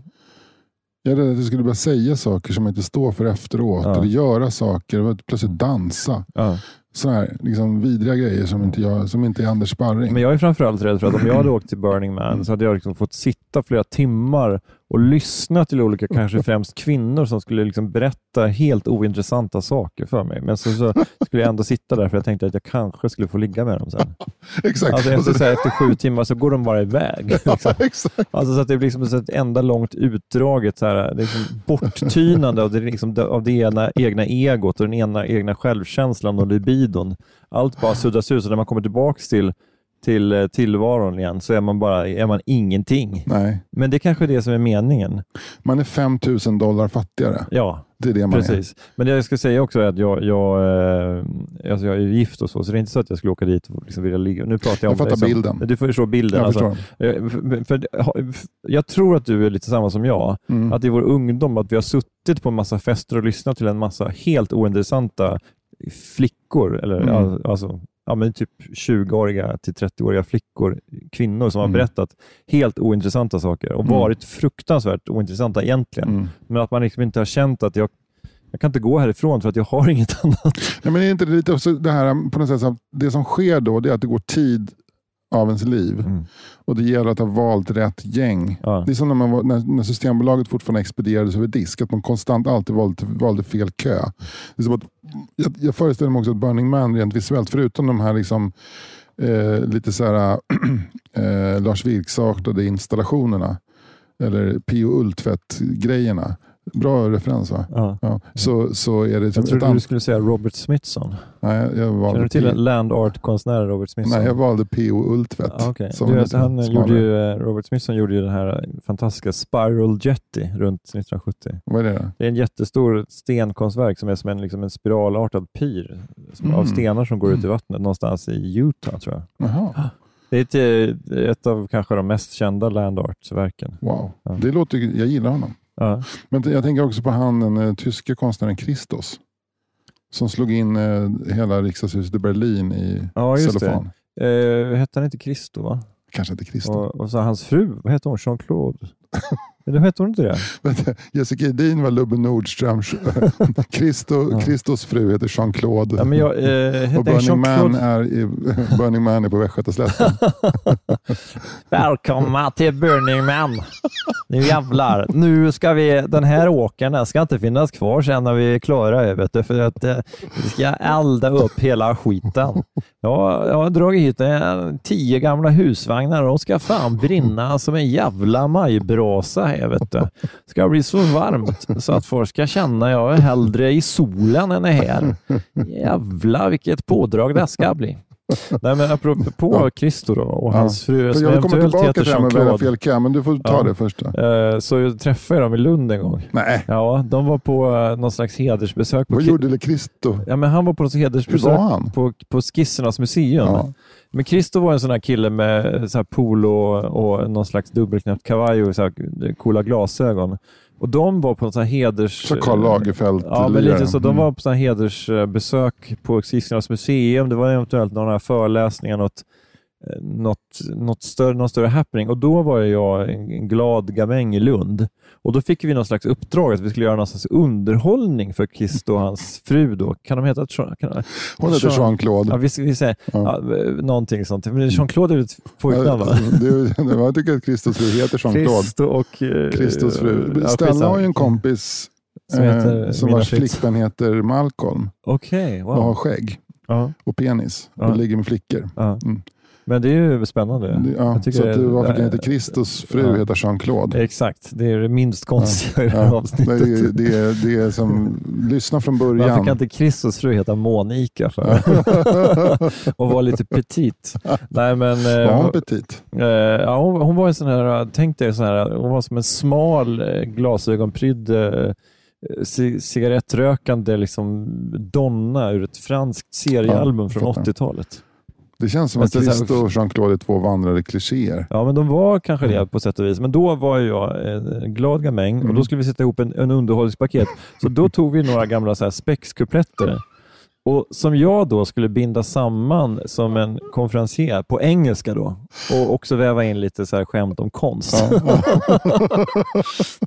Jag är rädd att jag skulle börja säga saker som jag inte står för efteråt. Ja. Eller göra saker plötsligt dansa. Ja. Sådana här liksom, vidriga grejer som inte, jag, som inte är Anders Sparring. Men jag är framförallt rädd för att om jag hade åkt till Burning Man så hade jag liksom fått sitta flera timmar och lyssna till olika, kanske främst kvinnor som skulle liksom berätta helt ointressanta saker för mig. Men så, så skulle jag ändå sitta där för jag tänkte att jag kanske skulle få ligga med dem sen. Exakt. Alltså efter, så- här, efter sju timmar så går de bara iväg. Liksom. ja, exakt. Alltså så att det blir liksom ett enda långt utdraget så här, liksom borttynande av det, liksom, av det ena egna egot och den ena egna självkänslan och libidon. Allt bara suddas ut, så när man kommer tillbaka till, till eh, tillvaron igen så är man bara är man ingenting. Nej, Men det kanske är det som är meningen. man är 5000 dollar fattigare. Ja, Det är det man är. precis. Men det jag ska säga också är att jag, jag, eh, alltså jag är gift och så, så det är inte så att jag skulle åka dit och liksom vilja ligga. Nu pratar jag om Jag fattar dig som- bilden. Du får förstå bilden. Jag alltså. Eh, För, för, jag tror att du är lite samma som jag. Mm. Att i vår ungdom att vi har suttit på en massa fester och lyssnat till en massa helt ointressanta flickor, eller Mm. alltså, ja, men typ 20-åriga till 30-åriga flickor, kvinnor som har Mm. berättat helt ointressanta saker och Mm. varit fruktansvärt ointressanta egentligen. Mm. Men att man liksom inte har känt att jag, jag kan inte gå härifrån för att jag har inget annat. Ja, men är inte det lite också det här på något sätt, det som sker då det är att det går tid av ens liv Mm. och det gäller att ha valt rätt gäng. Ja. Det är som när, man var, när, när Systembolaget fortfarande expedierades över disk, att man konstant alltid valde, valde fel kö. Det är som att, jag, jag föreställer mig också att Burning Man rent visuellt, förutom de här liksom, eh, lite så här, eh, Lars Vilks-artade installationerna, eller P.O. Ultvedt-grejerna, Bra referens va? Ja. Ja. Så, så är det Jag typ ett trodde du skulle säga Robert Smithson. Nej, jag Känner valde, du till P- land art-konstnären Robert Smithson? Nej, jag valde P.O. Ultvedt. Ah, okay. som du är vet, lite han smalare. gjorde ju, eh, Robert Smithson gjorde ju den här fantastiska Spiral Jetty runt 1970. Vad är det? Det är en jättestor stenkonstverk som är som en, liksom en spiralartad pir som, av Mm. stenar som går ut i vattnet någonstans i Utah tror jag. Jaha, Det är ett, eh, ett av kanske de mest kända land art-verken. wow. Ja. Det låter, jag gillar honom. Ja. Men jag tänker också på han, den eh, tyske konstnären Christos. Som slog in eh, hela riksdagshuset i Berlin i Ja, cellofan. Eh, hette han inte Christo? Va? Kanske inte Christo. Och, och så hans fru, vad hette hon? Jean-Claude? Eller hette hon inte det? Jessica Edin var Lubbe Nordströms. Christo. Christos fru heter Jean-Claude. Ja, men jag, eh, och Burning Man, Jean-Claude? är i, Burning Man är på Västgötaslätten. Välkomna till Burning Man. Nu jävlar. Nu ska vi, den här åkern ska inte finnas kvar sen när vi är klara. Vet du, för att eh, vi ska elda upp hela skiten. Jag, jag har dragit hit eh, tio gamla husvagnar och de ska fan brinna som en jävla brasa här. Vet du. Det ska bli så varmt så att folk ska känna jag är hellre i solen än är här. Jävlar vilket pådrag det ska bli. Nej, men apropå Christo då, och Ja. hans fru För som komma eventuellt tillbaka heter Jean-Claude. men du får ta Ja. det först. Då. Eh, Så jag träffade dem i Lund en gång. Nej, Ja, de var på eh, någon slags hedersbesök. Vad gjorde Christo? Ja, men han var på något hedersbesök på, på Skissernas museum. Ja. Men Christo var en sån här kille med så här polo och någon slags dubbelknäppt kavaj och så coola glasögon. Och de var på en sån här heders... Så Karl Lagerfeld Ja, men lite så. De Mm. var på sån här hedersbesök på Skissernas museum. Det var eventuellt några föreläsningar, något, eh, något, något större, någon större happening. Och då var jag en glad gamäng i Lund. Och då fick vi någon slags uppdrag att vi skulle göra någon slags underhållning för Christo och hans fru. Då. Kan de heta... Kan, Hon heter Jean- Jean-Claude. Ja, vi, vi säger, Ja. ja. någonting sånt. Men Jean-Claude är ett pojknamn va? Jag tycker att Christos fru heter Jean-Claude. Christo och... eh, Christos fru. ja, Stella har ju en kompis Som heter eh, som vars flickvän heter Malcolm Okej, och har wow. skägg Ja, och penis och ligger med flickor. ja. Mm. Men det är ju spännande. Det- Ja, Jag så att det, det- varför kan det- inte Christos fru Ja. heta Jean-Claude? Exakt, det är det minst konstiga i det här Ja, det, avsnittet. är, det, är, det är som, lyssna från Varför början. kan inte Christos fru heta Monica för? och vara lite petit? Nej, men, eh, Var hon petit? eh, ja, hon, hon var en sån här, tänk dig sån här, hon var som en smal eh, glasögonprydd ci- cigarettrökande liksom donna ur ett franskt seriealbum Ja, från fattar. 80-talet. Det känns som Men att Christo och Jean-Claude är två vandrande klichéer. Ja, men de var kanske det på sätt och vis. Men då var jag en glad gamäng och Mm. då skulle vi sätta ihop en, en underhållningspaket. Så då tog vi några gamla så här spexkupletter och som jag då skulle binda samman som en konferencier på engelska då och också väva in lite så här skämt om konst. Ja,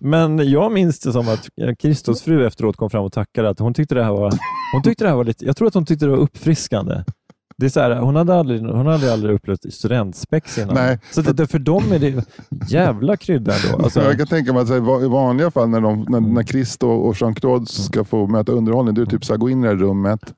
Men jag minns det som att Kristos fru efteråt kom fram och tackade att hon tyckte det här var, hon tyckte det här var lite, jag tror att hon tyckte det var uppfriskande. Det är så här, hon, hade aldrig, hon hade aldrig upplevt studentspex innan. Nej, så det, för dem är det jävla krydda då. Alltså, Jag kan tänka mig att här, i vanliga fall när, de, när, när Christo och Jean-Claude ska få möta underhållning, det är typ så här, gå in i det här rummet,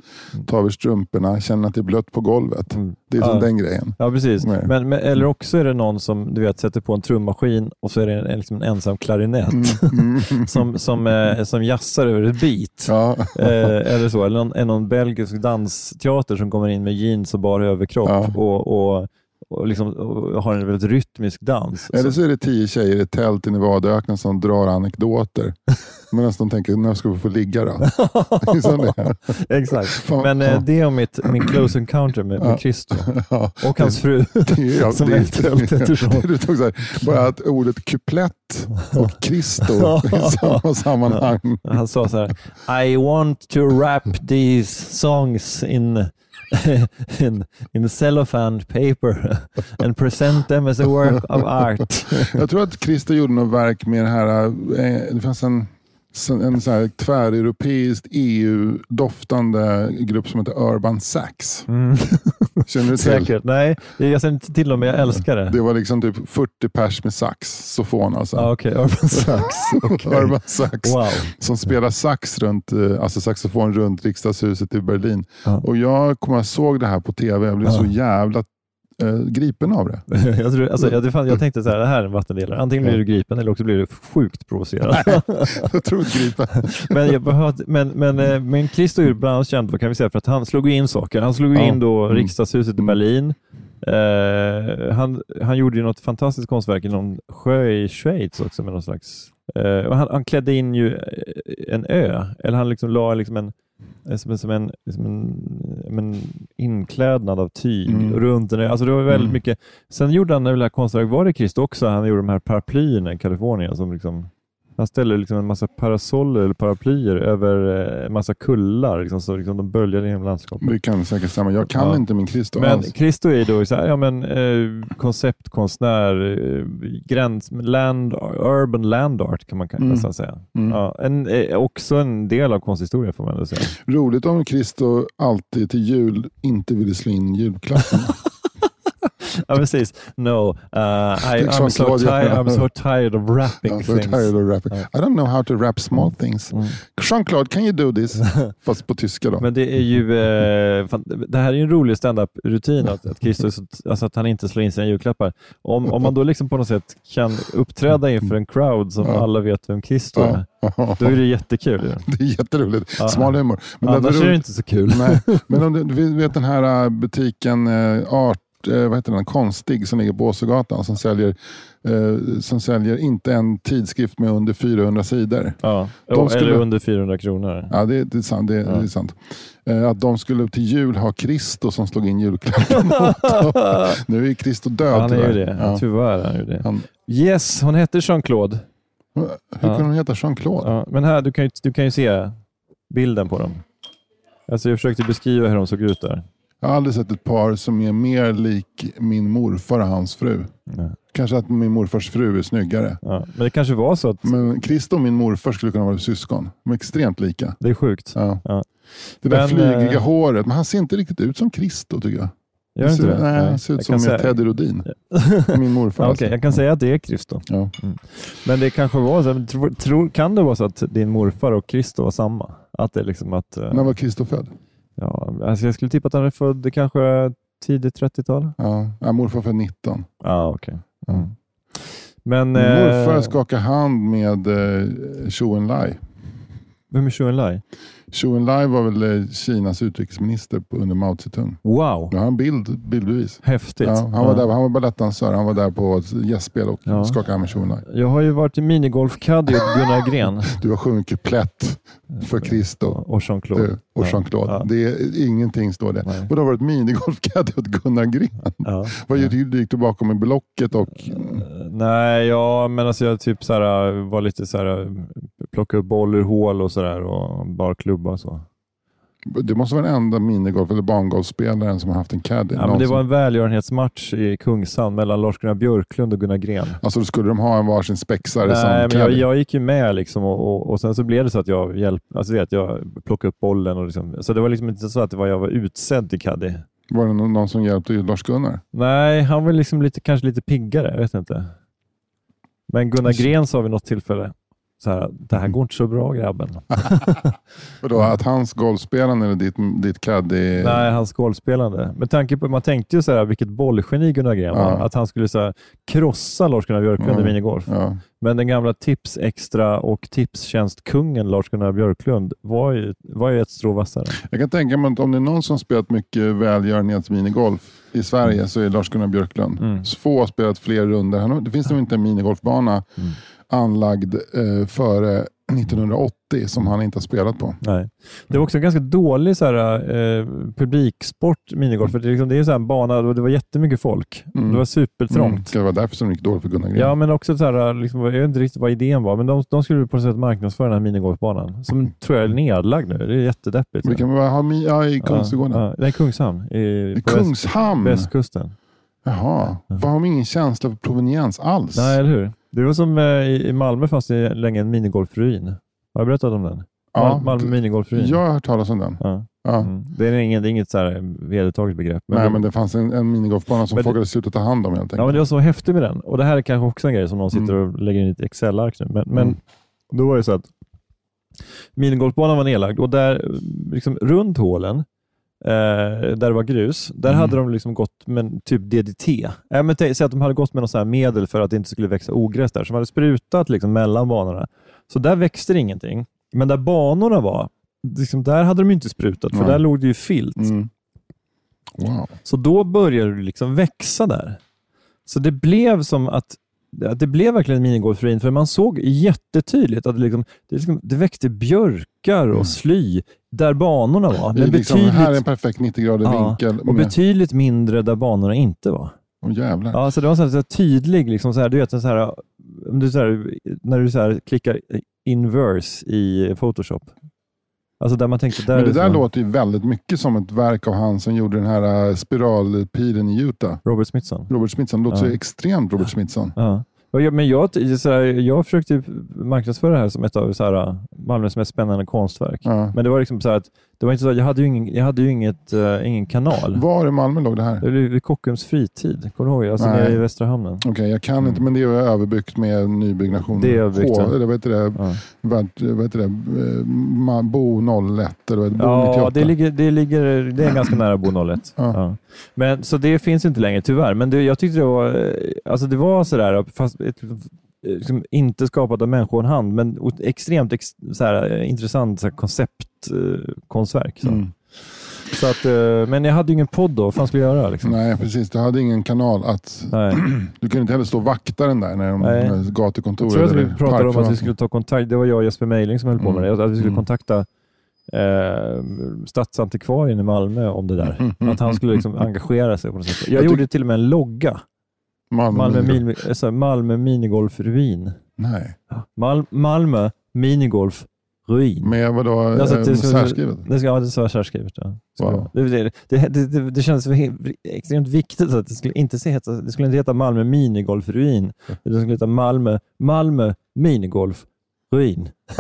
ta över strumporna, känna att det är blött på golvet. Mm. Det är som Ja. den grejen. Ja, precis. Men, men, eller också är det någon som du vet, sätter på en trummaskin och så är det en, liksom en ensam klarinett Mm. som, som, eh, som jassar över ett beat. Ja. Eh, eller så. Eller någon, någon belgisk dansteater som kommer in med jeans och bara överkropp Ja. och, och, och, liksom, och har en väldigt rytmisk dans. Eller så är det tio tjejer i ett tält i Nevadaöknen som drar anekdoter. Medan de tänker, när ska vi få ligga då? Det är det är. Exakt. Fan, Men eh, ja. det är mitt, min close encounter med, med. Christo Ja. och hans fru. Det är, ja, Som det, Pettersson. det, det så här, bara att ordet kuplett och Kristo i samma sammanhang. Han sa så här, I want to wrap these songs in in, in cellophane paper and present them as a work of art. Jag tror att Kristo gjorde något verk med det här, eh, det fanns en, en så här tväreuropeiskt EU-doftande grupp som heter Urban Sax. Mm, Känner du till? säkert. Nej, jag känner inte till dem, men jag älskar det. Det var liksom typ 40 pers med sax, sofon alltså. Ah, Okej, Urban Sax. Okej. Urban Sax. Wow. som spelar sax runt, eh, alltså saxofon runt riksdagshuset i Berlin. Ja. Och jag kommer jag såg det här på tv, jag blev Ja. så jävla eh, gripen av det. jag, tror, alltså, jag, jag tänkte så här, det här är en vattendelare. Antingen blir du gripen eller också blir du sjukt provocerad. jag tror inte gripen. men, jag behövde, men, men, eh, men Christo är bland annat känd kan vi säga, för att han slog in saker. Han slog Ja. in då Mm. riksdagshuset i Berlin. Eh, han, han gjorde ju något fantastiskt konstverk i någon sjö i Schweiz också med någon slags... Och han, han klädde in ju eh, en ö, eller han liksom la liksom en, som en, som en, som en, en inklädnad av tyg Mm. runt en ö. Alltså det var väldigt Mm. mycket. Sen gjorde han, när det här konstverk var det Christo också, han gjorde de här paraplyerna i Kalifornien som liksom han ställde liksom en massa parasoller eller paraplyer över eh, en massa kullar liksom, så liksom de böljade genom landskapet. Det kan säkert stämma. Jag kan Ja. inte min Kristo Men alls. Christo är då så här, ja, men, eh, konceptkonstnär, eh, gräns, land, urban land art kan man Mm. nästan säga. Mm. Ja, en, eh, också en del av konsthistoria får man ändå säga. Roligt om Kristo alltid till jul inte ville slå in julklapparna. Ja, precis. No, uh, I, I'm, so tired, I'm so tired of wrapping I'm so things. tired of rapping. Ja. I don't know how to wrap small things. Mm. Jean-Claude, can you do this? Fast på tyska då. Men det är ju, eh, fan, det här är ju en rolig stand-up-rutin att, att Kristus, alltså att han inte slår in sina julklappar. Om, om man då liksom på något sätt kan uppträda inför en crowd som Ja. alla vet vem Kristus är, Ja. då är det jättekul. ju. Det är jätteroligt. Ja. Smal humor. Men Annars är det inte så kul. Nej, men om du, vet den här äh, butiken äh, Art, vad heter den, Konstig som ligger på Åsögatan som säljer, äh, som säljer inte en tidskrift med under 400 sidor. Ja. De skulle- Eller under 400 kronor. Ja, det, det är sant. Det, det är sant. Äh, att de skulle till jul ha Kristo som slog in julklappen åt dem. Nu är ju Kristo död han är ju tyvärr. det. Ja. Tyvärr är han ju det. Han, Yes, hon heter Jean-Claude. hur Ja. kunde hon heta Jean-Claude? Ja, men här, du kan, ju, du kan ju se bilden på dem. Alltså jag försökte beskriva hur de såg ut där. Jag har aldrig sett ett par som är mer lik min morfar och hans fru. Ja. Kanske att min morfars fru är snyggare. Ja. Men det kanske var så att Men Kristo och min morfar skulle kunna vara syskon. De är extremt lika. det är sjukt. Ja. Ja. Det där Men, flygiga eh, håret, men han ser inte riktigt ut som Kristo tycker jag. Gör det inte det? Nej, Nej. han ser ut som säga- Teddy Rodin. Min morfar Ja, alltså. Okej, jag kan säga att det är Kristo. Ja. Men det kanske var så, tror, tror, kan det vara så att din morfar och Kristo var samma? Att det liksom att, eh, När var Kristo född? Ja, alltså jag skulle tippa att han är född kanske tidigt 30-tal. Ja. Ja, morfar född 19. Ja, okej. Ja. Mm. Men, morfar eh, skakar hand med eh, Zhou Enlai. Vem är Zhou Enlai? Zhou Enlai var väl eh, Kinas utrikesminister på, under Mao Zedong. Wow, Jag har en bild, bildbevis. häftigt. Ja, han, var där, han var balettdansör, han var där på gästspel och Ja. skakade hand med Zhou Enlai. Jag har ju varit i minigolfkaddy åt Gunnar Gren Du har sjungit plätt för Kristo. och Jean-Claude. Och Jean-Claude. Ja. Det är, ingenting står det. Nej. Och du har varit minigolfkaddy åt Gunnar Gren. Ja. Vad gick du, bakom i blocket och Eh, Nej, ja, men alltså jag typ så här, var lite så här, plocka upp boll ur hål och sådär och bara klubba så. det måste vara den enda minigolf eller bangolfspelaren som har haft en caddy. Ja, men det var en välgörenhetsmatch i Kungshamn mellan Lars-Gunnar Björklund och Gunnar Gren. Alltså då skulle de ha en varsin spexare som Nej, men jag, caddy. jag gick ju med liksom och, och, och sen så blev det så att jag hjälpte, alltså vet, jag plockade upp bollen och liksom, så det var liksom inte så att det var, jag var utsedd till caddy. Var det någon, någon som hjälpte Lars-Gunnar? Nej, han var liksom lite, kanske lite piggare, jag vet inte. Men Gunnar Gren sa vid något tillfälle, så här, det här går inte så bra grabben. Vadå, att hans golfspelande eller ditt, ditt caddy... Nej, hans golfspelande. Med tanke på, man tänkte ju så här, vilket bollgeni Gunnar Gren var. Ja. Att han skulle så här, krossa Lars-Gunnar Björklund Mm. i minigolf. Ja. Men den gamla Tips Extra och Tipstjänstkungen Lars-Gunnar Björklund var ju, var ju ett strå vassare. Jag kan tänka mig att om det är någon som spelat mycket välgörenhetsminigolf i Sverige så är Lars-Gunnar Björklund. Mm. Få har spelat fler runder. Det finns nog inte en minigolfbana Mm. Anlagd eh, före 1980 som han inte har spelat på. Nej. Det var också en ganska dålig så här, eh, publiksport, minigolf. För det, är liksom, det är så här en bana och det var jättemycket folk. Mm. Det var supertrångt. Mm. Det vara därför som det gick dåligt för Gunnar Gren? Ja, men också så här, liksom, jag vet inte riktigt vad idén var, men de, de skulle på något sätt marknadsföra den här minigolfbanan, som tror jag är nedlagd nu. Det är jättedeppigt. Vi kan bara ha ja, i Kungsträdgården. Ja, ja, är Kungshamn. I, I på väst, Kungshamn? västkusten. Jaha, vad har de ingen känsla för proveniens alls? Nej, eller hur? Det var som eh, i Malmö fanns det länge en minigolfruin. Har jag berättat om den? Ja, Mal- Malmö minigolfruin. Jag har hört talas om den. Ja. Ja. Mm. Det är inget, det är inget så här vedertaget begrepp. Nej, det, men det fanns en, en minigolfbana som Men folk hade slutat ta hand om helt enkelt. ja, men det var så häftigt med den. Och Det här är kanske också en grej som någon sitter och lägger in i ett Excel-ark nu. Men, men Mm. då var det så att minigolfbanan var nedlagd och där liksom, runt hålen eh, där det var grus, där Mm. hade de liksom gått med typ DDT. Äh, men Säg att de hade gått med något medel för att det inte skulle växa ogräs där, som hade sprutat liksom mellan banorna. Så där växte det ingenting. Men där banorna var, liksom, där hade de inte sprutat, för Nej. där låg det ju filt. Mm. Wow. Så då började det liksom växa där. Så det blev som att att det blev verkligen minigolfruin, för man såg jättetydligt att det, liksom, det, liksom, det växte björkar och sly där banorna var. Mm. Men liksom, betydligt, här är en perfekt 90 grader Ja, vinkel. och med- betydligt mindre där banorna inte var. Åh, jävlar. Ja, så det var så här, så här tydlig, liksom så här, du vet, så här, du så här, när du så klickar inverse i Photoshop. Alltså där man tänkte, där Men det är där så- låter ju väldigt mycket som ett verk av han som gjorde den här äh, spiralpilen i Utah. Robert Smithson. Robert Smithson. låter så Ja. extremt Robert Smithson. Ja. Jag, men jag, så här, jag försökte marknadsföra det här som ett av så här, Malmös mest spännande konstverk. Ja. Men det var liksom så att det var inte så, jag hade ju ingen, jag hade ju inget, eh, ingen kanal. Var i Malmö låg det här? Det vid Kockums fritid, kommer du ihåg? Alltså nere i Västra hamnen. Okej, jag kan inte, men det är överbyggt med nybyggnation. Mm. Det är överbyggt, H, eller vad heter det? Ja. Vad, heter det? Eh, Bo 01 eller? Bo Ja, 98. det, ligger, det, ligger, det är ganska nära Bo 01. Ja. Ja. Men, så det finns inte längre tyvärr. Men det, jag tyckte det var, eh, alltså det var sådär, fast ett, liksom, inte skapat av människohand, men ot- extremt ex, eh, intressant såhär, konceptkonstverk. Så. Mm. Så att, eh, men jag hade ju ingen podd då, vad fan skulle jag göra? Liksom? Nej, precis. Du hade ingen kanal att... Nej. Du kunde inte heller stå och vakta den där när de Nej. gatukontoret. Jag tror att vi pratade om att vi skulle ta kontakt, det var jag och Jesper Mejling som höll på med det, att vi skulle Mm. kontakta eh, stadsantikvarien i Malmö om det där. Mm, mm, Att han skulle liksom engagera sig på något sätt. Jag, Jag gjorde till och med en logga. Malmö, Malmö, Minigolf. eh, Malmö minigolfruin. Nej, Mal, Malmö minigolfruin. med vadå? Alltså eh, det särskrivet? Det ja, det vara särskrivet. Ja. Wow. det, det, det, det, he- extremt viktigt att det skulle inte se- heta, det skulle inte heta Malmö minigolfruin. Det skulle heta Malmö, Malmö minigolfruin.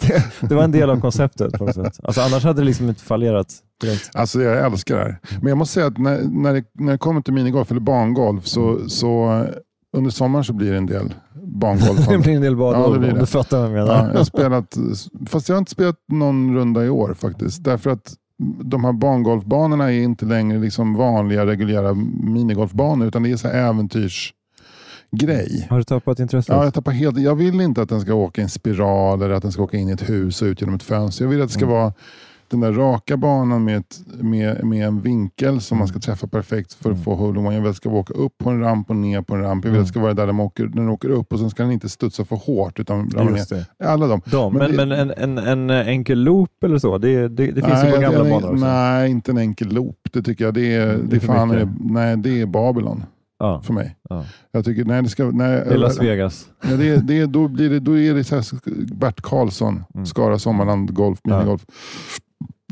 det, det var en del av konceptet på något sätt. Alltså, annars hade det liksom inte fallerat direkt. Alltså jag älskar det här. Men jag måste säga att när, när, det, när det kommer till minigolf eller bangolf så, så under sommaren så blir det en del bangolf. Det blir en del badgolf Ja, om du fattar vad jag Ja, menar. jag har spelat, fast jag har inte spelat någon runda i år faktiskt. Därför att de här bangolfbanorna är inte längre liksom vanliga reguljära minigolfbanor utan det är så här äventyrsgrej. Har du tappat intresset? Ja, jag, tappar helt, jag vill inte att den ska åka i en spiral eller att den ska åka in i ett hus och ut genom ett fönster. Jag vill att det ska Mm. vara den där raka banan med, ett, med, med en vinkel som man Mm. ska träffa perfekt för att få hole in one. Jag vill att den ska åka upp på en ramp och ner på en ramp. Jag vill att det ska vara där de åker, när den åker upp och sen ska den inte studsa för hårt utan. Alla de. De, men, det- men en, en, en enkel loop eller så, det, det, det finns ju på gamla jag- banor också. Nej, inte en enkel loop. Det tycker jag. Det är, Det är är fan, mycket. nej, det är Babylon Ja, för mig. ja. Jag tycker, nej, det ska, nej, Det är Las Vegas. Ja, det, är- det, är- då, blir det, då är det så här Bert Karlsson, Mm. Skara Sommarland Golf, Ja.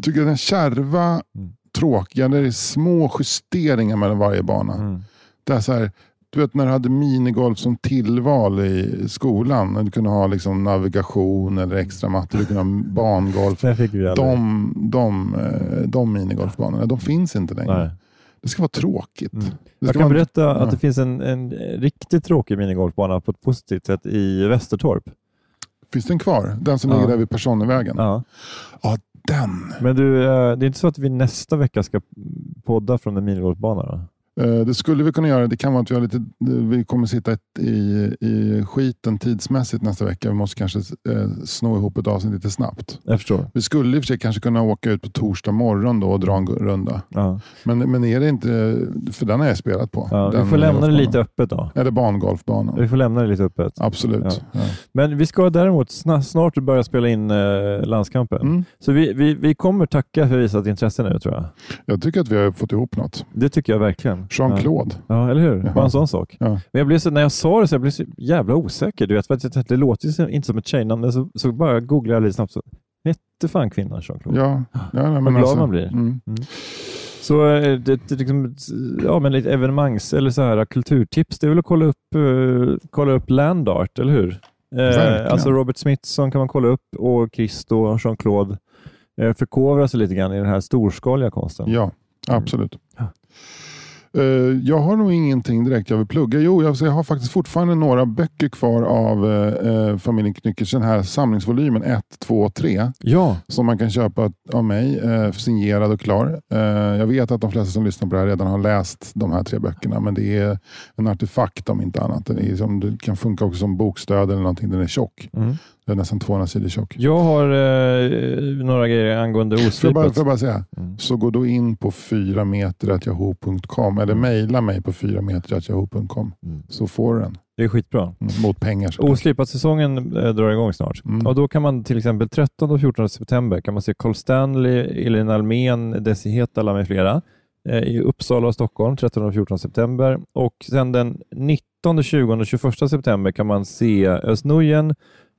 Tycker den kärva, Mm. tråkiga, där det är små justeringar mellan varje bana. Mm. Det är så här, du vet när du hade minigolf som tillval i skolan. När du kunde ha liksom navigation eller extra mattor. Du kunde ha bangolf. Det fick vi aldrig. De, de, eh, de minigolfbanorna, de finns inte längre. Nej. Det ska vara tråkigt. Mm. Jag kan vara- berätta att det finns en, en riktigt tråkig minigolfbana på ett positivt sätt i Västertorp. Finns den kvar? Den som Ja. ligger där vid Personnevägen? Ja. Ja, den. Men du, eh, det är inte så att vi nästa vecka ska podda från en minigolfbana? Då? Eh, Det skulle vi kunna göra. Det kan vara att vi, har lite, vi kommer sitta i, i skiten tidsmässigt nästa vecka. Vi måste kanske eh, sno ihop ett avsnitt lite snabbt. Jag förstår. Vi skulle i och för sig kanske kunna åka ut på torsdag morgon då och dra en runda. Ja. Men, men är det inte, för den har jag spelat på. Ja, vi får lämna det lite öppet då. Eller bangolfbanan. Vi får lämna det lite öppet. Absolut. Ja. Men vi ska däremot sna- snart börja spela in eh, landskampen. Mm. Så vi, vi, vi kommer tacka för visat intresse nu tror jag. Jag tycker att vi har fått ihop något. Det tycker jag verkligen. Jean-Claude. Ja, ja eller hur? Bara en sån sak. Ja. Men jag blev så, när jag sa det så jag blev så jävla osäker. Du vet, för att det låter ju inte som ett tjejnamn. men Så, så bara googlade jag lite snabbt. Så, hette fan kvinnan Jean-Claude? Ja, ja, Vad glad alltså, man blir. Mm. Så eh, det, det, liksom, ja, men lite evenemangs eller så här kulturtips. Det är väl att kolla upp, eh, kolla upp Land Art, eller hur? Eh, alltså Robert Smithson kan man kolla upp och Christo och Jean-Claude eh, förkovra sig lite grann i den här storskaliga konsten. Ja, absolut. Eh, jag har nog ingenting direkt jag vill plugga. Jo, jag, har faktiskt fortfarande några böcker kvar av eh, eh familjen Knyckers. Den här samlingsvolymen 1, 2, 3. Ja, Som man kan köpa av mig, eh, signerad och klar. Eh, jag vet att de flesta som lyssnar på det här redan har läst de här tre böckerna. Men det är en artefakt om inte annat. Den är som, det kan funka också som bokstöd eller någonting. Den är tjock. Mm. Den är nästan 200 sidor tjock. jag har eh, några grejer angående Får jag, bara, oslipat. får jag bara säga, Mm. så gå då in på 4 meter.yahoo.com eller mejla mig på 4 meter.yahoo.com Mm. så får du den Det är skitbra. mm, mot pengar. Oslipat-säsongen eh, drar igång snart. Mm. Och då kan man till exempel 13 och 14 september kan man se Carl Stanley, Elin Almen, Desi Hetala med flera eh, i Uppsala och Stockholm 13 och 14 september. Och sen den 19, 20 och 21 september kan man se Özz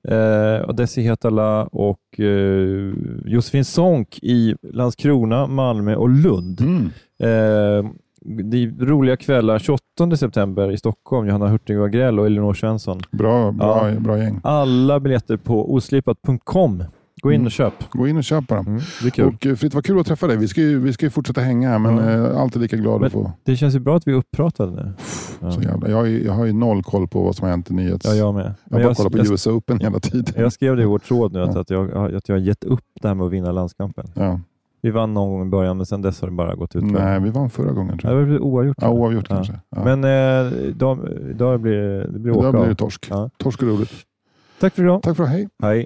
eh, och Desi Hetala och eh, Josefin Sonck i Landskrona, Malmö och Lund. Mm. Eh, det är roliga kvällar 28 september i Stockholm, Johanna Hurtig och Agrell och Elinor Svensson. Bra, bra, Ja. bra gäng. Alla biljetter på oslipat.com. Gå in Mm. och köp. Gå in och köp dem. Mm, det är kul. Och eh, Fritt, vad kul att träffa dig. Vi ska ju, vi ska ju fortsätta hänga här, men Ja. eh, alltid lika glad Men- att få. Det känns ju bra att vi är uppratade nu. Ja, Så jävla. Jag, jag har ju noll koll på vad som har hänt i nyhets... ja jag med. jag har bara kollat på jag, US Open hela tiden. jag skrev det i vår tråd nu, att, Ja. att, jag, att jag har gett upp det här med att vinna landskampen. Ja. Vi vann någon gång i början, men sen dess har det bara gått ut. Nej, vi vann förra gången tror Ja, jag. det blir oavgjort. Ja, oavgjort Ja. kanske. Ja. Men eh, idag, idag blir det, det blir Idag blir det torsk. Ja. Torsk är roligt. Tack för idag. Tack för det. Hej. Hej.